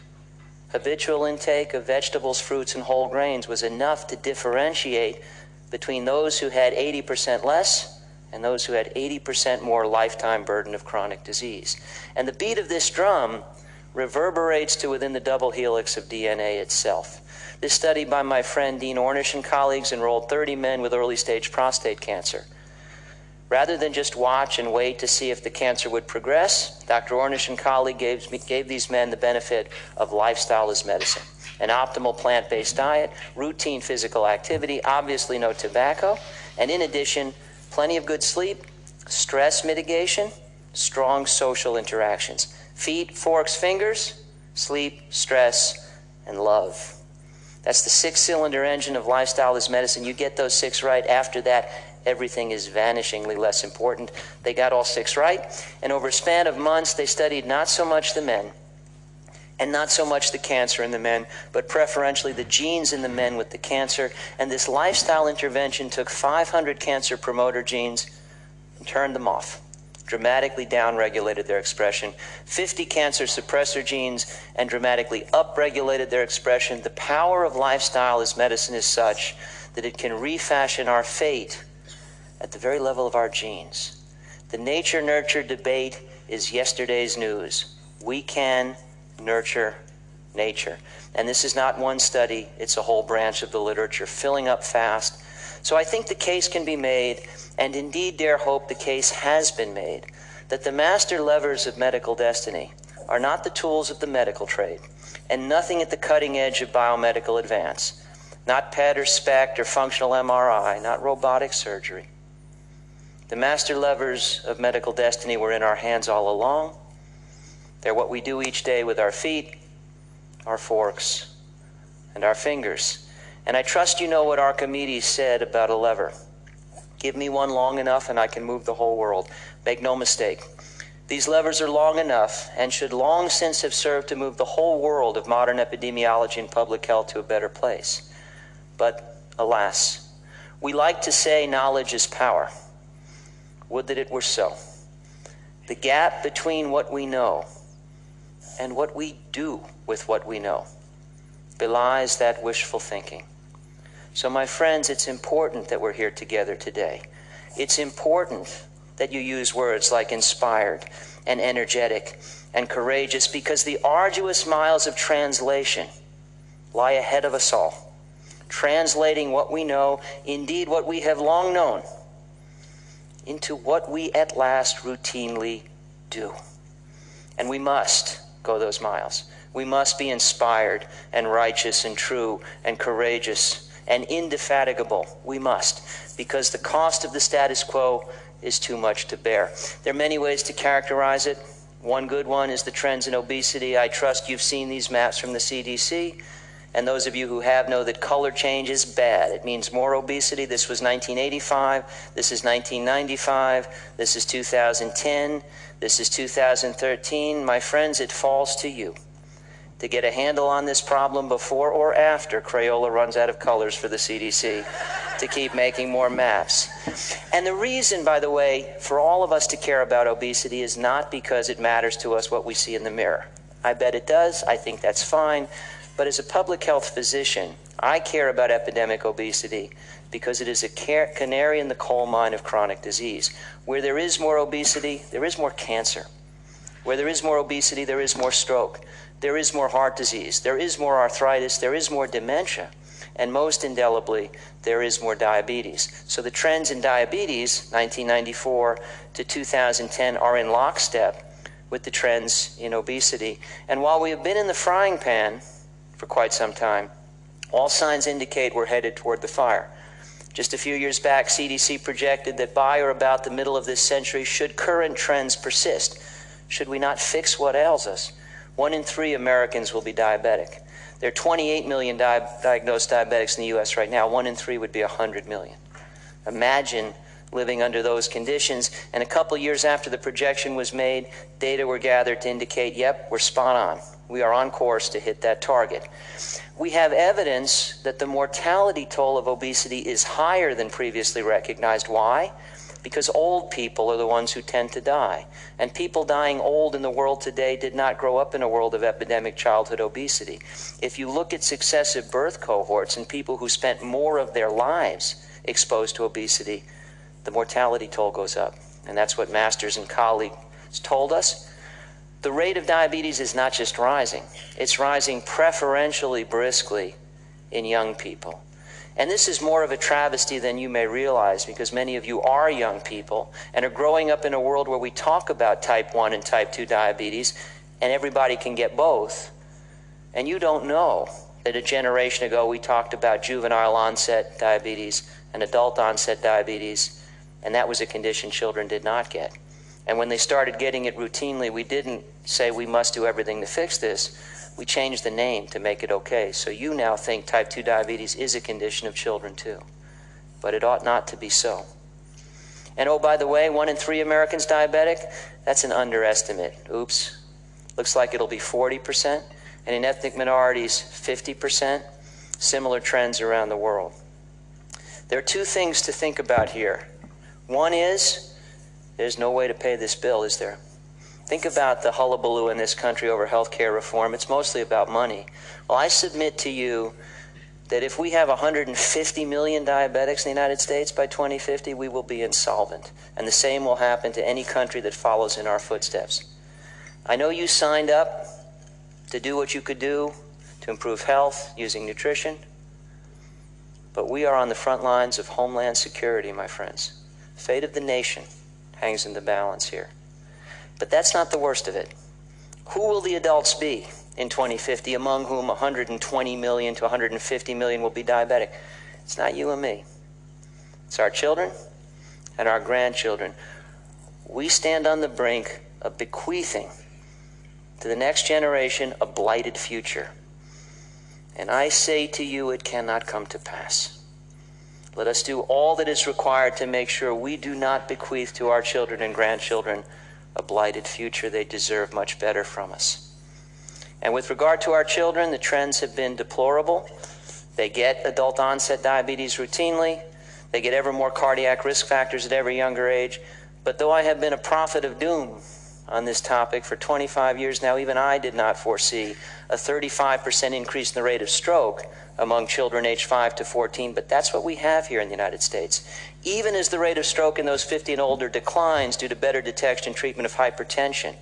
Habitual intake of vegetables, fruits, and whole grains was enough to differentiate between those who had 80% less and those who had 80% more lifetime burden of chronic disease. And the beat of this drum reverberates to within the double helix of DNA itself. This study by my friend Dean Ornish and colleagues enrolled 30 men with early stage prostate cancer. Rather than just watch and wait to see if the cancer would progress, Dr. Ornish and colleagues gave, gave these men the benefit of lifestyle as medicine an optimal plant based diet, routine physical activity, obviously no tobacco, and in addition, plenty of good sleep, stress mitigation, strong social interactions. Feet, forks, fingers, sleep, stress, and love. That's the six cylinder engine of lifestyle as medicine. You get those six right. After that, everything is vanishingly less important. They got all six right. And over a span of months, they studied not so much the men and not so much the cancer in the men, but preferentially the genes in the men with the cancer. And this lifestyle intervention took 500 cancer promoter genes and turned them off dramatically downregulated their expression, 50 cancer suppressor genes, and dramatically upregulated their expression. The power of lifestyle as medicine is such that it can refashion our fate at the very level of our genes. The nature nurture debate is yesterday's news. We can nurture nature. And this is not one study, it's a whole branch of the literature, filling up fast. So I think the case can be made and indeed dare hope the case has been made, that the master levers of medical destiny are not the tools of the medical trade, and nothing at the cutting edge of biomedical advance, not PET or SPECT or functional MRI, not robotic surgery. The master levers of medical destiny were in our hands all along. They're what we do each day with our feet, our forks, and our fingers. And I trust you know what Archimedes said about a lever. Give me one long enough and I can move the whole world. Make no mistake. These levers are long enough and should long since have served to move the whole world of modern epidemiology and public health to a better place. But alas, we like to say knowledge is power. Would that it were so. The gap between what we know and what we do with what we know belies that wishful thinking. So, my friends, it's important that we're here together today. It's important that you use words like inspired and energetic and courageous because the arduous miles of translation lie ahead of us all. Translating what we know, indeed what we have long known, into what we at last routinely do. And we must go those miles. We must be inspired and righteous and true and courageous and indefatigable. We must, because the cost of the status quo is too much to bear. There are many ways to characterize it. One good one is the trends in obesity. I trust you've seen these maps from the CDC. And those of you who have know that color change is bad. It means more obesity. This was 1985. This is 1995. This is 2010. This is 2013. My friends, it falls to you to get a handle on this problem before or after Crayola runs out of colors for the CDC (laughs) to keep making more maps. And the reason, by the way, for all of us to care about obesity is not because it matters to us what we see in the mirror. I bet it does. I think that's fine. But as a public health physician, I care about epidemic obesity because it is a canary in the coal mine of chronic disease. Where there is more obesity, there is more cancer. Where there is more obesity, there is more stroke there is more heart disease, there is more arthritis, there is more dementia, and most indelibly, there is more diabetes. So the trends in diabetes, 1994 to 2010, are in lockstep with the trends in obesity. And while we have been in the frying pan for quite some time, all signs indicate we're headed toward the fire. Just a few years back, CDC projected that by or about the middle of this century, should current trends persist, should we not fix what ails us, one in three Americans will be diabetic. There are 28 million di- diagnosed diabetics in the U.S. right now. One in three would be 100 million. Imagine living under those conditions. And a couple years after the projection was made, data were gathered to indicate, yep, we're spot on. We are on course to hit that target. We have evidence that the mortality toll of obesity is higher than previously recognized. Why? because old people are the ones who tend to die. And people dying old in the world today did not grow up in a world of epidemic childhood obesity. If you look at successive birth cohorts and people who spent more of their lives exposed to obesity, the mortality toll goes up. And that's what Masters and colleagues told us. The rate of diabetes is not just rising, it's rising preferentially briskly in young people. And this is more of a travesty than you may realize because many of you are young people and are growing up in a world where we talk about type 1 and type 2 diabetes and everybody can get both. And you don't know that a generation ago we talked about juvenile onset diabetes and adult onset diabetes, and that was a condition children did not get. And when they started getting it routinely, we didn't say we must do everything to fix this, We changed the name to make it okay. So you now think type 2 diabetes is a condition of children too. But it ought not to be so. And oh, by the way, one in three Americans diabetic? That's an underestimate. Oops. Looks like it'll be 40%. And in ethnic minorities, 50%. Similar trends around the world. There are two things to think about here. One is there's no way to pay this bill, is there? Think about the hullabaloo in this country over health care reform. It's mostly about money. Well, I submit to you that if we have 150 million diabetics in the United States by 2050, we will be insolvent. And the same will happen to any country that follows in our footsteps. I know you signed up to do what you could do to improve health using nutrition, but we are on the front lines of homeland security, my friends. Fate of the nation hangs in the balance here. But that's not the worst of it. Who will the adults be in 2050, among whom 120 million to 150 million will be diabetic? It's not you and me. It's our children and our grandchildren. We stand on the brink of bequeathing to the next generation a blighted future. And I say to you, it cannot come to pass. Let us do all that is required to make sure we do not bequeath to our children and grandchildren a blighted future. They deserve much better from us. And with regard to our children, the trends have been deplorable. They get adult onset diabetes routinely. They get ever more cardiac risk factors at every younger age. But though I have been a prophet of doom on this topic for 25 years now, even I did not foresee a 35% increase in the rate of stroke among children aged 5 to 14, but that's what we have here in the United States. Even as the rate of stroke in those 50 and older declines due to better detection and treatment of hypertension.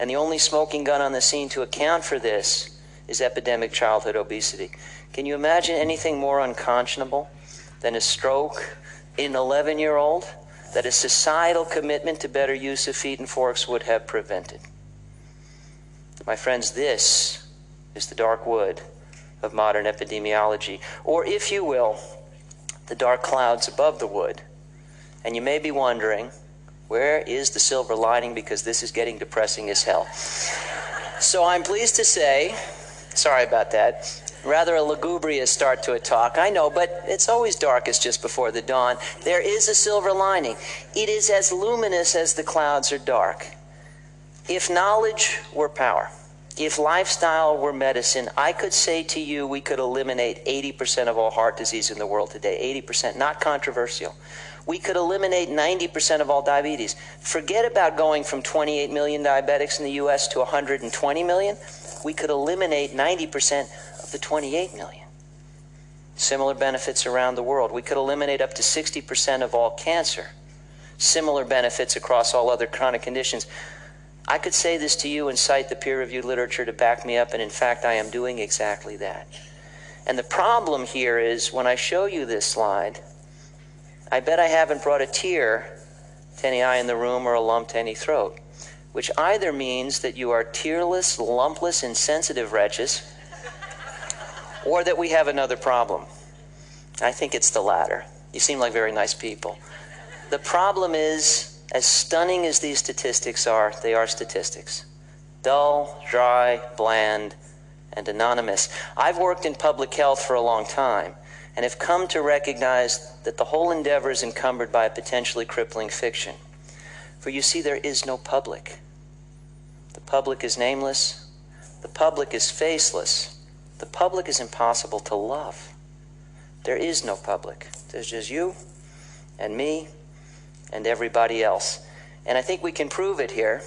And the only smoking gun on the scene to account for this is epidemic childhood obesity. Can you imagine anything more unconscionable than a stroke in an 11 year old that a societal commitment to better use of feet and forks would have prevented? My friends, this is the dark wood of modern epidemiology, or if you will, the dark clouds above the wood. And you may be wondering, where is the silver lining? Because this is getting depressing as hell. So I'm pleased to say, sorry about that, rather a lugubrious start to a talk. I know, but it's always darkest just before the dawn. There is a silver lining. It is as luminous as the clouds are dark. If knowledge were power, if lifestyle were medicine, I could say to you we could eliminate 80% of all heart disease in the world today. 80%, not controversial. We could eliminate 90% of all diabetes. Forget about going from 28 million diabetics in the US to 120 million. We could eliminate 90% of the 28 million. Similar benefits around the world. We could eliminate up to 60% of all cancer. Similar benefits across all other chronic conditions. I could say this to you and cite the peer reviewed literature to back me up, and in fact, I am doing exactly that. And the problem here is when I show you this slide, I bet I haven't brought a tear to any eye in the room or a lump to any throat, which either means that you are tearless, lumpless, insensitive wretches, or that we have another problem. I think it's the latter. You seem like very nice people. The problem is as stunning as these statistics are, they are statistics dull, dry, bland, and anonymous. I've worked in public health for a long time and have come to recognize that the whole endeavor is encumbered by a potentially crippling fiction. For you see, there is no public. The public is nameless, the public is faceless, the public is impossible to love. There is no public. There's just you and me and everybody else. And I think we can prove it here.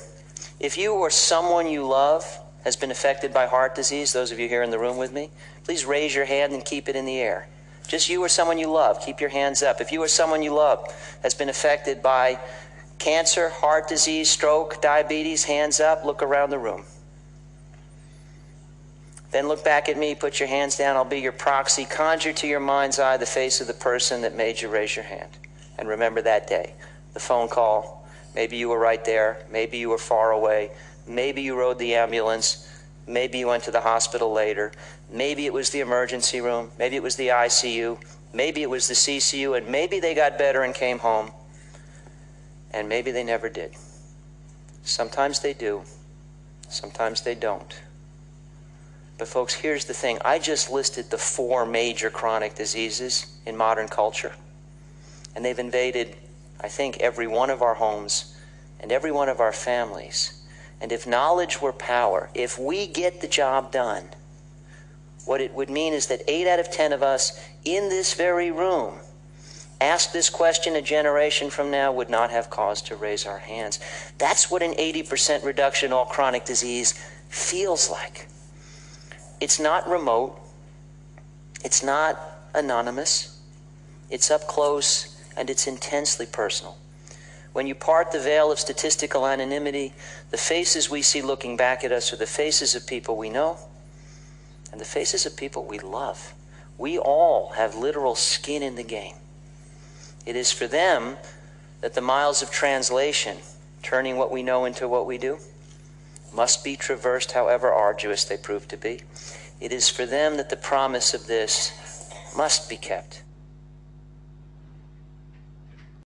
If you or someone you love has been affected by heart disease, those of you here in the room with me, please raise your hand and keep it in the air. Just you or someone you love, keep your hands up. If you or someone you love has been affected by cancer, heart disease, stroke, diabetes, hands up, look around the room. Then look back at me, put your hands down, I'll be your proxy. Conjure to your mind's eye the face of the person that made you raise your hand. And remember that day the phone call. Maybe you were right there. Maybe you were far away. Maybe you rode the ambulance. Maybe you went to the hospital later. Maybe it was the emergency room. Maybe it was the ICU. Maybe it was the CCU. And maybe they got better and came home. And maybe they never did. Sometimes they do. Sometimes they don't. But, folks, here's the thing I just listed the four major chronic diseases in modern culture, and they've invaded, I think, every one of our homes and every one of our families. And if knowledge were power, if we get the job done, what it would mean is that eight out of ten of us in this very room ask this question a generation from now would not have cause to raise our hands. That's what an 80% reduction in all chronic disease feels like. It's not remote, it's not anonymous, it's up close, and it's intensely personal. When you part the veil of statistical anonymity, the faces we see looking back at us are the faces of people we know and the faces of people we love. We all have literal skin in the game. It is for them that the miles of translation, turning what we know into what we do, must be traversed however arduous they prove to be. It is for them that the promise of this must be kept.